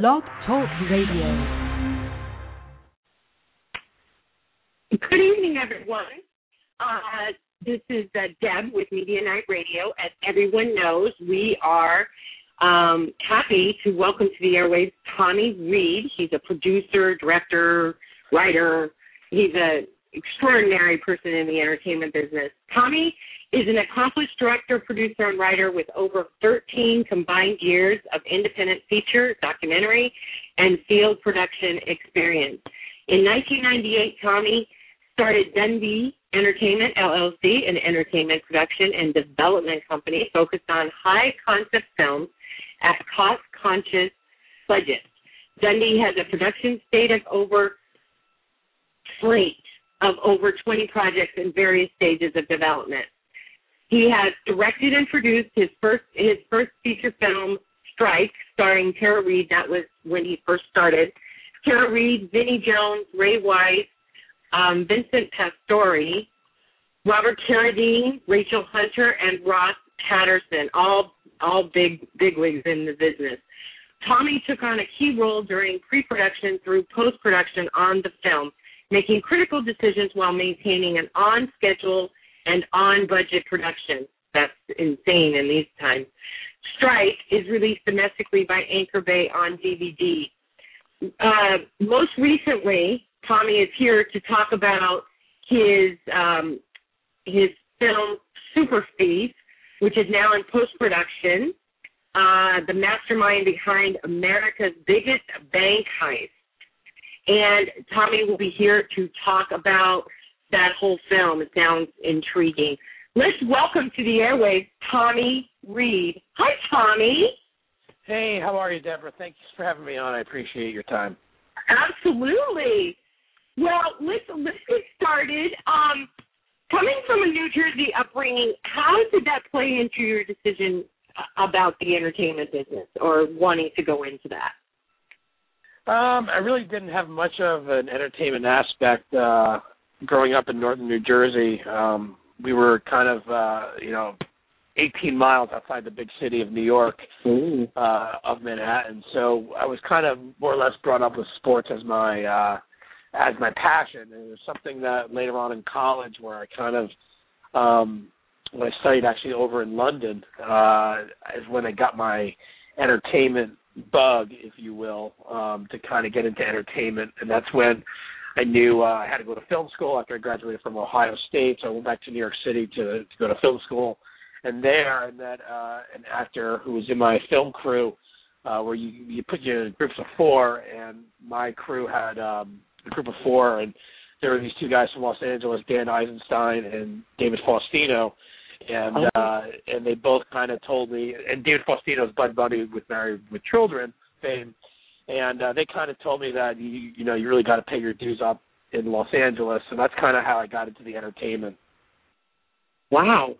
Blog Talk Radio. Good evening, everyone. Uh, this is uh, Deb with Media Nite Radio. As everyone knows, we are um, happy to welcome to the airwaves Tommy Reid. He's a producer, director, writer. He's an extraordinary person in the entertainment business. Tommy is an accomplished director, producer, and writer with over 13 combined years of independent feature, documentary, and field production experience. In 1998, Tommy started Dundee Entertainment LLC, an entertainment production and development company focused on high concept films at cost conscious budgets. Dundee has a production state of over slate of over 20 projects in various stages of development. He has directed and produced his first his first feature film, Strike, starring Tara Reid. That was when he first started. Tara Reid, Vinnie Jones, Ray Wise, um, Vincent Pastore, Robert Carradine, Rachel Hunter, and Ross Patterson, all all big bigwigs in the business. Tommy took on a key role during pre-production through post-production on the film, making critical decisions while maintaining an on-schedule and on budget production. That's insane in these times. Strike is released domestically by Anchor Bay on DVD. Uh, most recently, Tommy is here to talk about his um, his film Super Thief, which is now in post production. Uh, the mastermind behind America's biggest bank heist. And Tommy will be here to talk about that whole film. It sounds intriguing. Let's welcome to the airwaves Tommy Reid. Hi, Tommy. Hey, how are you, Deborah? Thanks for having me on. I appreciate your time. Absolutely. Well, let's let's get started. Um, coming from a New Jersey upbringing, how did that play into your decision about the entertainment business or wanting to go into that? Um, I really didn't have much of an entertainment aspect uh, growing up in northern New Jersey. Um, we were kind of, uh, you know, 18 miles outside the big city of New York, uh, of Manhattan. So I was kind of more or less brought up with sports as my uh, as my passion. And it was something that later on in college, where I kind of um, when I studied actually over in London, uh, is when I got my entertainment bug, if you will, um, to kind of get into entertainment, and that's when I knew uh, I had to go to film school after I graduated from Ohio State. So I went back to New York City to to go to film school, and there I met uh, an actor who was in my film crew, uh, where you you put you in groups of four, and my crew had um, a group of four, and there were these two guys from Los Angeles, Dan Eisenstein and David Faustino, and Oh. uh, and they both kind of told me, and David Faustino's Bud Bundy with Married with Children fame, and uh, they kind of told me that you you know you really got to pay your dues up in Los Angeles, and that's kind of how I got into the entertainment. Wow.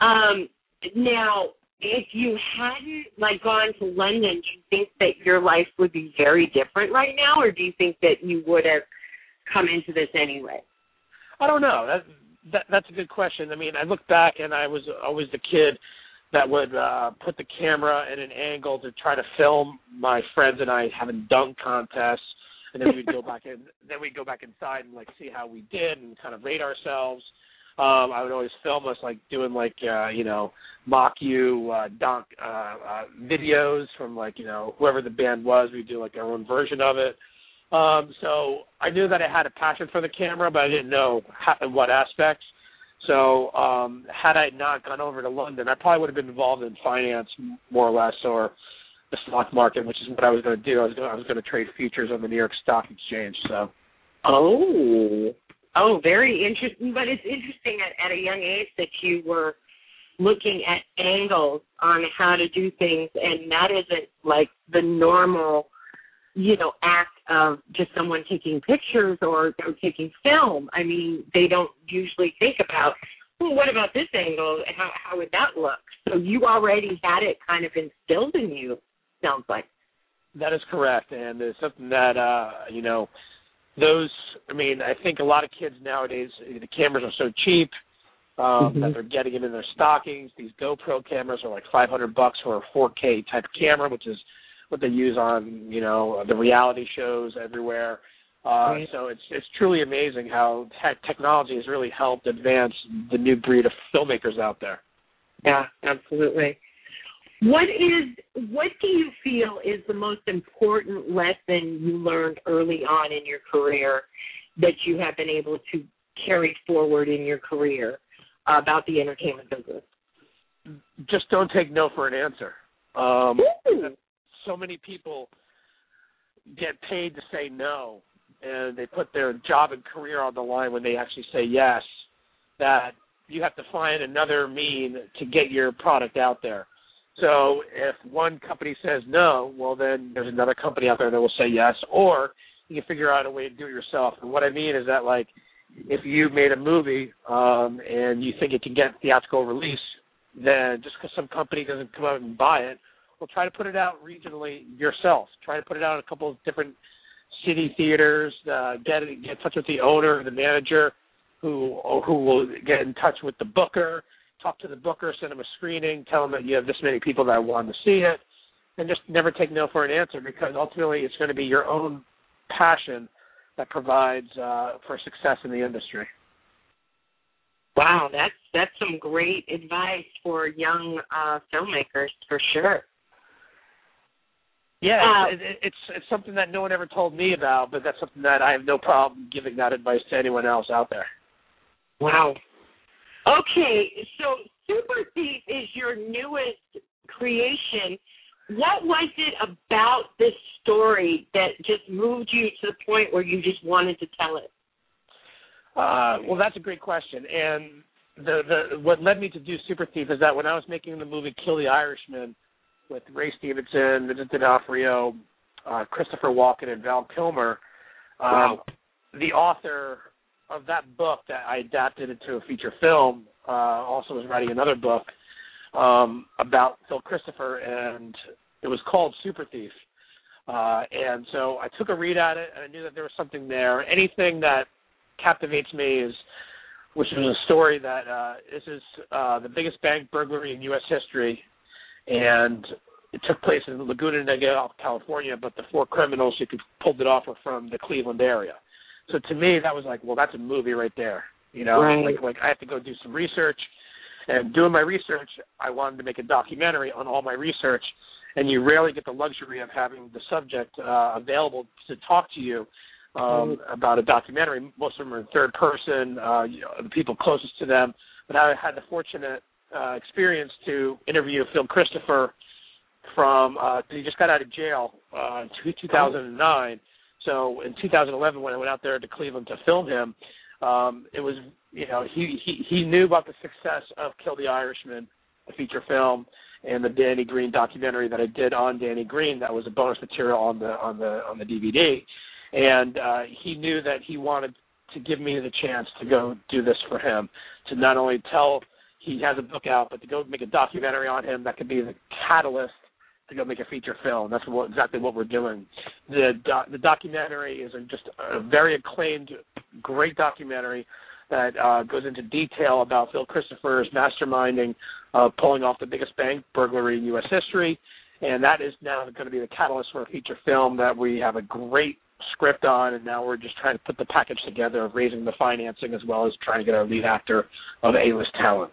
Um, now, if you hadn't like gone to London, do you think that your life would be very different right now, or do you think that you would have come into this anyway? I don't know. That, that that's a good question. I mean, I look back and I was always the kid that would uh put the camera in an angle to try to film my friends and I having dunk contests and then we'd go back in then we'd go back inside and like see how we did and kind of rate ourselves. Um I would always film us like doing like uh, you know, mock you uh dunk uh, uh videos from like, you know, whoever the band was, we'd do like our own version of it. Um, so I knew that I had a passion for the camera, but I didn't know how, in what aspects. So um, had I not gone over to London, I probably would have been involved in finance more or less, or the stock market, which is what I was going to do. I was going I was going to trade futures on the New York Stock Exchange. So Oh, oh, very interesting. But it's interesting at, at a young age that you were looking at angles on how to do things, and that isn't like the normal, you know, act of just someone taking pictures or, or taking film. I mean, they don't usually think about, well, what about this angle? How how would that look? So you already had it kind of instilled in you. Sounds like. that is correct, and it's something that uh, you know those. I mean, I think a lot of kids nowadays the cameras are so cheap. Um, Mhm. that they're getting it in their stockings. These GoPro cameras are like 500 bucks for a 4K type camera, which is what they use on you know the reality shows everywhere. Uh, Right. So it's it's truly amazing how te- technology has really helped advance the new breed of filmmakers out there. Yeah, absolutely. What is what do you feel is the most important lesson you learned early on in your career that you have been able to carry forward in your career about the entertainment business? Just don't take no for an answer. Um, Ooh. So many people get paid to say no and they put their job and career on the line when they actually say yes that you have to find another mean to get your product out there. So if one company says no well then there's another company out there that will say yes or you can figure out a way to do it yourself. And what i mean is that like if you made a movie um and you think it can get theatrical release then just because some company doesn't come out and buy it well, try to put it out regionally yourself. Try to put it out in a couple of different city theaters. Uh, get get in touch with the owner, or the manager, who who will get in touch with the booker. Talk to the booker, send him a screening, tell him that you have this many people that want to see it, and just never take no for an answer because ultimately it's going to be your own passion that provides uh, for success in the industry. Wow, that's that's some great advice for young uh filmmakers for sure. Yeah, Uh, it's, it, it's it's something that no one ever told me about, but that's something that I have no problem giving that advice to anyone else out there. Wow. Okay, so Super Thief is your newest creation. What was it about this story that just moved you to the point where you just wanted to tell it? Uh, well, that's a great question, and the the what led me to do Super Thief is that when I was making the movie Kill the Irishman with Ray Stevenson, Vincent D'Onofrio, uh, Christopher Walken, and Val Kilmer, um, Wow. the author of that book that I adapted into a feature film uh, also was writing another book um, about Phil Christopher, and it was called Super Thief. Uh, and so I took a read at it, and I knew that there was something there. Anything that captivates me is, which is a story that uh, this is uh, the biggest bank burglary in U.S. history, and it took place in Laguna Niguel, California. But the four criminals who pulled it off were from the Cleveland area. So to me, that was like, well, that's a movie right there. You know, Right. like like I have to go do some research, and doing my research, I wanted to make a documentary on all my research. And you rarely get the luxury of having the subject uh, available to talk to you um, about a documentary. Most of them are in third person, uh, you know, the people closest to them. But I had the fortunate uh, experience to interview Phil Christopher from. Uh, he just got out of jail uh, in two- 2009. So in 2011, when I went out there to Cleveland to film him, um, it was you know he he he knew about the success of Kill the Irishman, a feature film, and the Danny Green documentary that I did on Danny Green that was a bonus material on the on the on the DVD, and uh, he knew that he wanted to give me the chance to go do this for him, to not only tell he has a book out, but to go make a documentary on him that could be the catalyst to go make a feature film. That's what, exactly what we're doing. The doc, the documentary is a, just a very acclaimed, great documentary that uh, goes into detail about Phil Christopher's masterminding, uh, pulling off the biggest bank burglary in U.S. history, and that is now going to be the catalyst for a feature film that we have a great script on, and now we're just trying to put the package together of raising the financing as well as trying to get our lead actor of A-list talent.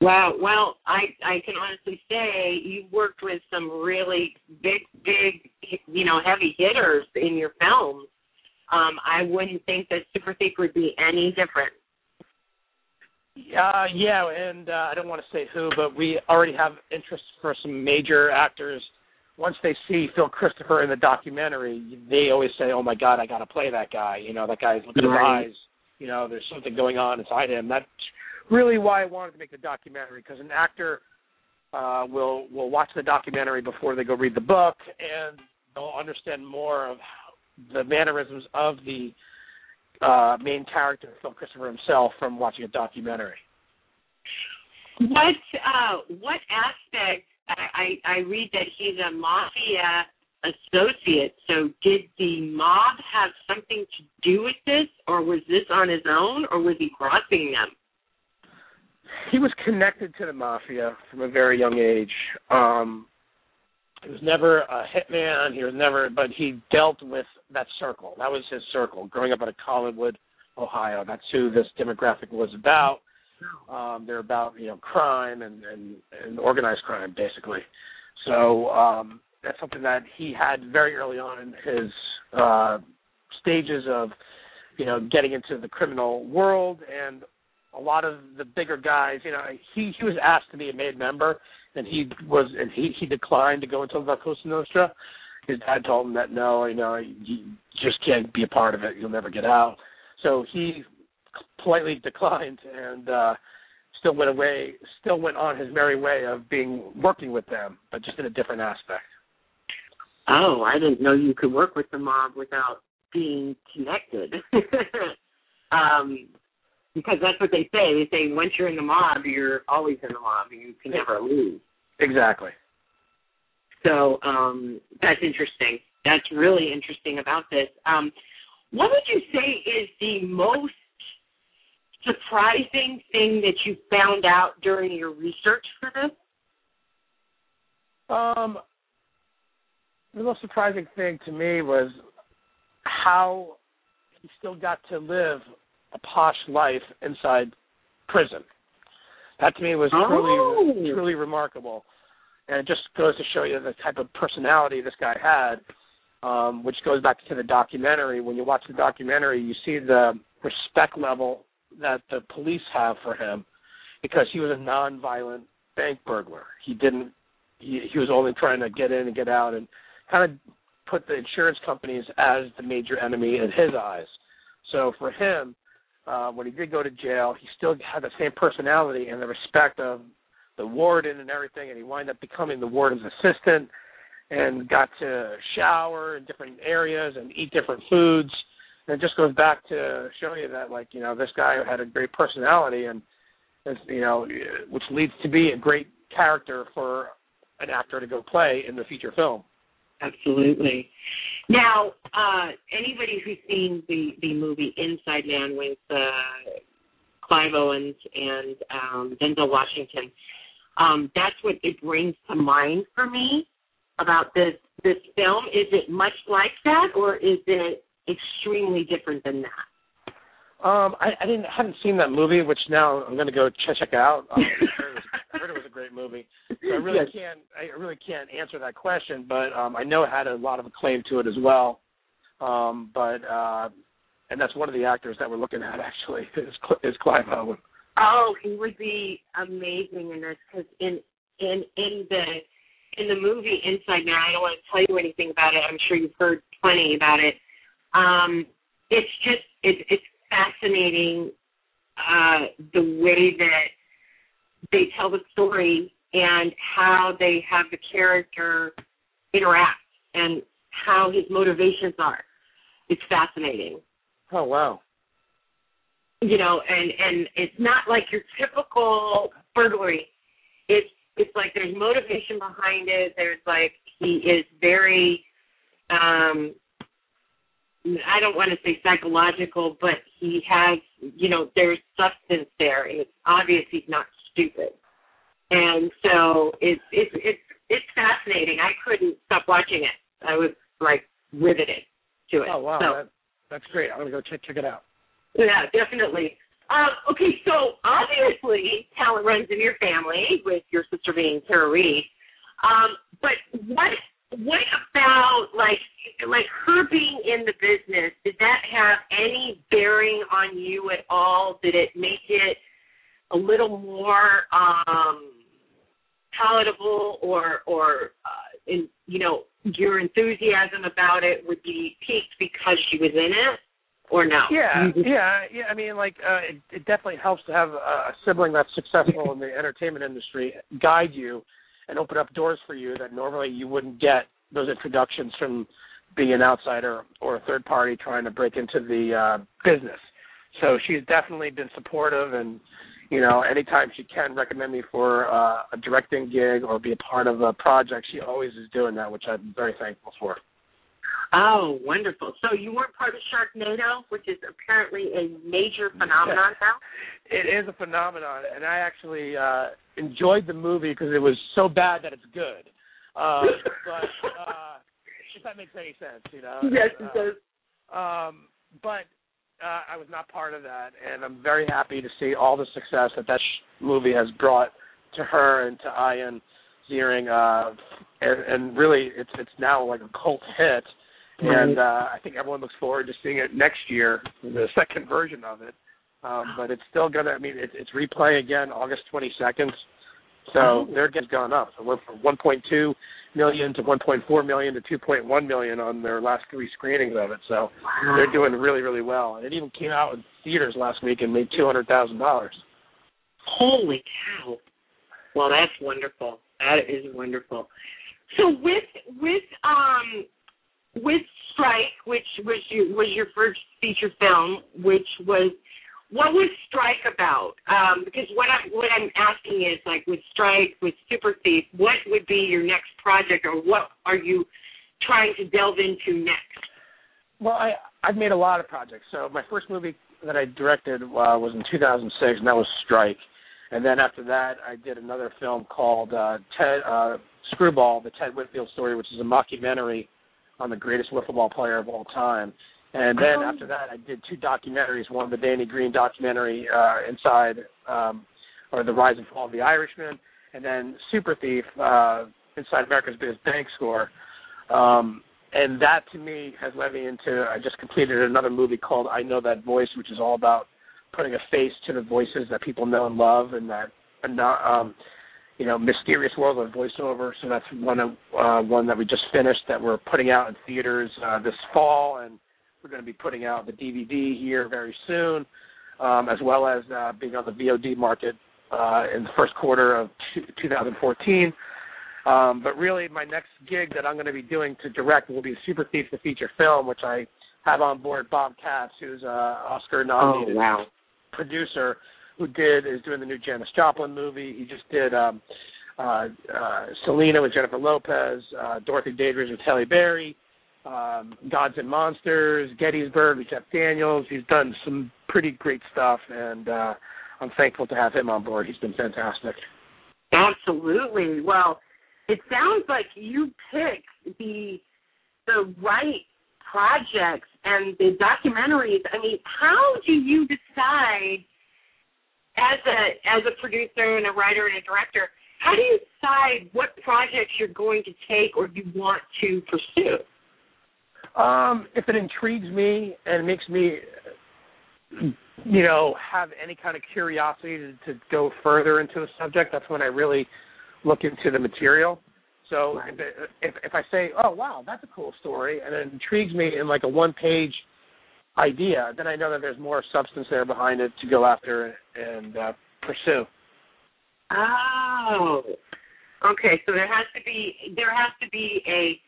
Wow. Well, I I can honestly say you've worked with some really big, big, you know, heavy hitters in your films. Um, I wouldn't think that Super Thief would be any different. Uh, yeah, and uh, I don't want to say who, but we already have interest for some major actors. Once they see Phil Christopher in the documentary, they always say, "Oh my God, I got to play that guy." You know, that guy's look at his eyes. You know, there's something going on inside him. That's really why I wanted to make the documentary because an actor uh, will will watch the documentary before they go read the book, and they'll understand more of the mannerisms of the uh, main character, Phil Christopher himself, from watching a documentary. What uh, what aspect? I, I I read that he's a mafia associate. So did the mob have something to do with this, or was this on his own, or was he crossing them? He was connected to the mafia from a very young age. Um, he was never a hitman. He was never, but he dealt with that circle. That was his circle. Growing up out of Collinwood, Ohio, that's who this demographic was about. Um, they're about you know crime and, and and organized crime basically. So um, that's something that he had very early on in his uh, stages of you know getting into the criminal world and a lot of the bigger guys, you know, he he was asked to be a made member, and he was and he he declined to go into La Cosa Nostra. His dad told him that no, you know, you just can't be a part of it. You'll never get out. So he politely declined and uh still went away, still went on his merry way of being working with them, but just in a different aspect. Oh, I didn't know you could work with the mob without being connected. um, because that's what they say. They say once you're in the mob, you're always in the mob. You can never lose. Exactly. So um, that's interesting. That's really interesting about this. Um, what would you say is the most surprising thing that you found out during your research for this? Um, the most surprising thing to me was how he still got to live a posh life inside prison. That to me was truly Oh. truly remarkable, and it just goes to show you the type of personality this guy had. Um, which goes back to the documentary. When you watch the documentary, you see the respect level that the police have for him because he was a non-violent bank burglar. He didn't. He, he was only trying to get in and get out, and kind of put the insurance companies as the major enemy in his eyes. So for him, uh, when he did go to jail, he still had the same personality and the respect of the warden and everything, and he wound up becoming the warden's assistant and got to shower in different areas and eat different foods. And it just goes back to show you that, like, you know, this guy had a great personality, and, you know, which leads to be a great character for an actor to go play in the feature film. Absolutely. Now, uh, anybody who's seen the the movie Inside Man with uh, Clive Owens and um, Denzel Washington, um, that's what it brings to mind for me about this this film. Is it much like that, or is it extremely different than that? Um, I, I didn't haven't seen that movie, which now I'm going to go check check out. Um, I, heard it was, I heard it was a great movie. So I really Yes. can't I really can't answer that question, but um, I know it had a lot of acclaim to it as well. Um, but uh, and that's one of the actors that we're looking at actually is, is Clive Owen. Oh, he would be amazing in this because in in in the in the movie Inside Man, I don't want to tell you anything about it. I'm sure you've heard plenty about it. Um, it's just it's it's fascinating uh, the way that they tell the story and how they have the character interact and how his motivations are. It's fascinating Oh wow. you know, and and it's not like your typical burglary. It's it's like there's motivation behind it. There's like he is very um I don't want to say psychological, but he has you know, there's substance there and it's obvious he's not stupid. And so it's it's it's it's fascinating. I couldn't stop watching it. I was like riveted to it. Oh wow. So, That, that's great. I'm going to go check check it out. yeah, definitely. Um, okay, so obviously talent runs in your family with your sister being Tara Reid. Um, but what what about like like her being in the business? Did that have any bearing on you at all? Did it make it a little more um, palatable, or or uh, in you know your enthusiasm about it would be peaked because she was in it, or no? Yeah, yeah, yeah. I mean, like, uh, it, it definitely helps to have a, a sibling that's successful in the entertainment industry guide you and open up doors for you that normally you wouldn't get those introductions from being an outsider or a third party trying to break into the uh, business. So she's definitely been supportive, and you know, anytime she can recommend me for uh, a directing gig or be a part of a project, she always is doing that, which I'm very thankful for. Oh, wonderful. So you weren't part of Sharknado, which is apparently a major phenomenon now? It is a phenomenon, and I actually uh, enjoyed the movie because it was so bad that it's good. Um, but uh, if that makes any sense, you know. Yes, it Uh, does. um, but uh, I was not part of that, and I'm very happy to see all the success that that sh- movie has brought to her and to Ian Ziering, uh, and, and really, it's it's now like a cult hit, and uh, I think everyone looks forward to seeing it next year, the second version of it. Um, but it's still gonna. I mean, it, it's replay again August 22nd, so their get's gone up. So went from 1.2 million to 1.4 million to 2.1 million on their last three screenings of it. So Wow. they're doing really, really well. And it even came out in theaters last week and made two hundred thousand dollars. Holy cow! Well, that's wonderful. That is wonderful. So with with um with Strike, which was your was your first feature film, which was what was Strike about? Um, because what I'm what I'm asking is like with Strike, with Super Thief, what would be your next project, or what are you trying to delve into next? Well, I I've made a lot of projects. So my first movie that I directed uh, was in 2006, and that was Strike. And then after that, I did another film called uh, Ted uh, Screwball, the Ted Whitfield story, which is a mockumentary on the greatest wiffle ball player of all time. And then Oh. after that, I did two documentaries. One, the Danny Green documentary, uh, Inside, um, or The Rise and Fall of the Irishman, and then Super Thief, uh, Inside America's Biggest Bank Score. Um, and that to me has led me into. I just completed another movie called I Know That Voice, which is all about putting a face to the voices that people know and love, and that um, you know mysterious world of voiceover. So that's one of uh, one that we just finished that we're putting out in theaters uh, this fall, and we're going to be putting out the DVD here very soon, um, as well as uh, being on the VOD market uh, in the first quarter of two, 2014. Um, but really, my next gig that I'm going to be doing to direct will be Super Thief, the feature film, which I have on board Bob Katz, who's an Oscar nominated Oh, wow! producer who did is doing the new Janis Joplin movie. He just did um, uh, uh, Selena with Jennifer Lopez, uh, Dorothy Dandridge with Halle Berry, um, Gods and Monsters, Gettysburg Jeff Daniels. He's done some pretty great stuff, and uh, I'm thankful to have him on board. He's been fantastic. Absolutely. Well, it sounds like you picked the the right projects and the documentaries. I mean, how do you decide as a as a producer and a writer and a director? How do you decide what projects you're going to take or you want to pursue? Um, if it intrigues me and makes me, you know, have any kind of curiosity to, to go further into a subject, that's when I really look into the material. So Right. if, if if I say, oh wow, that's a cool story, and it intrigues me in like a one-page idea, then I know that there's more substance there behind it to go after and uh, pursue. Oh, okay. So there has to be there has to be a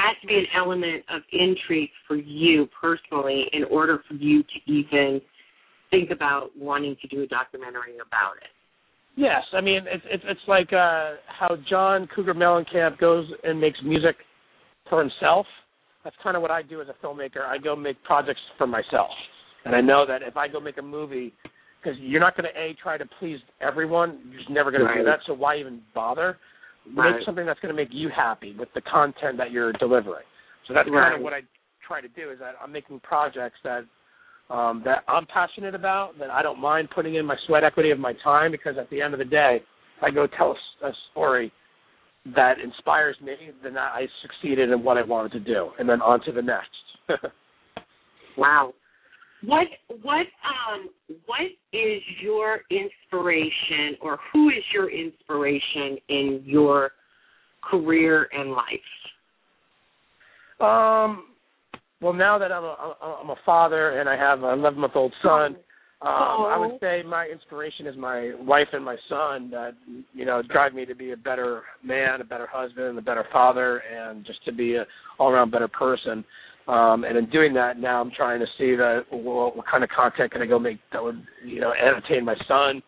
has to be an element of intrigue for you personally in order for you to even think about wanting to do a documentary about it. Yes, I mean it's it's it's like uh how John Cougar Mellencamp goes and makes music for himself. That's kind of what I do as a filmmaker. I go make projects for myself, and I know that if I go make a movie, because you're not going to a try to please everyone, you're just never going to do that. So why even bother? Right. Make something that's going to make you happy with the content that you're delivering. So that's kind of what I try to do. Is that I'm making projects that um, that I'm passionate about, that I don't mind putting in my sweat equity of my time, because at the end of the day, if I go tell a story that inspires me, then I succeeded in what I wanted to do, and then on to the next. Wow. What what um what is your inspiration or who is your inspiration in your career and life? um, well, now that I'm a I'm a father and I have an 11 month old son, um, I Oh. would say my inspiration is my wife and my son that you know drive me to be a better man, a better husband, a better father, and just to be a all around better person. Um, and in doing that, now I'm trying to see that well, what kind of content can I go make that would you know entertain my son.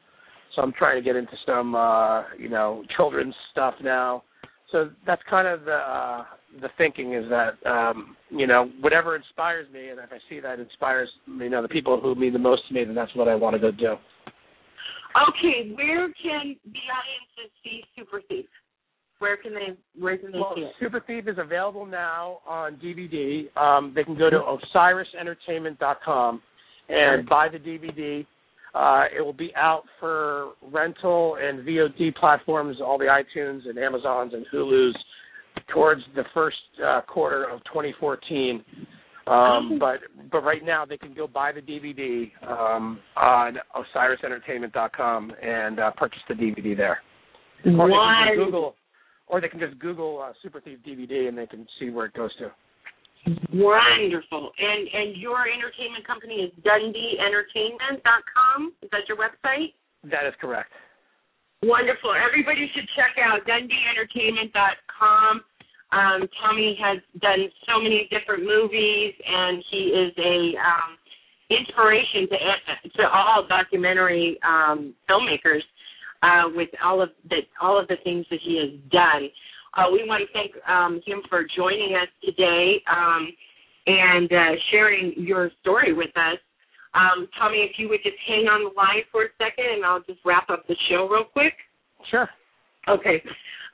So I'm trying to get into some uh, you know children's stuff now. So that's kind of the uh, the thinking is that um, you know whatever inspires me, and if I see that inspires you know the people who mean the most to me, then that's what I want to go do. Okay, where can the audiences see Super Thief? Where can they where can they well, see it? Super Thief is available now on DVD. Um, they can go to OsirisEntertainment.com and buy the DVD. Uh, it will be out for rental and VOD platforms, all the iTunes and Amazons and Hulu's, towards the first uh, quarter of 2014. Um, but but right now they can go buy the DVD um, on OsirisEntertainment.com and uh, purchase the DVD there. Or they can Why? Google, or they can just Google uh, Super Thief DVD and they can see where it goes to. Wonderful. And and your entertainment company is DundeeEntertainment.com. Is that your website? That is correct. Wonderful. Everybody should check out DundeeEntertainment.com. Um, Tommy has done so many different movies, and he is a um, inspiration to to all documentary um, filmmakers uh, with all of the all of the things that he has done. Uh, we want to thank um, him for joining us today um, and uh, sharing your story with us. Um, Tommy, if you would just hang on the line for a second, and I'll just wrap up the show real quick. Sure. Okay.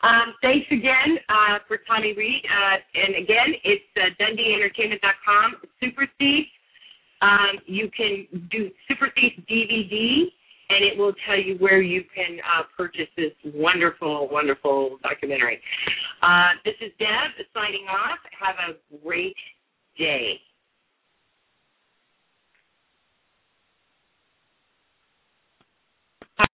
Um, thanks again uh, for Tommy Reid. Uh, and again, it's uh, DundeeEntertainment.com. Super Thief. Um, you can do Super Thief DVD, and it will tell you where you can uh, purchase this wonderful, wonderful documentary. Uh, this is Deb signing off. Have a great day.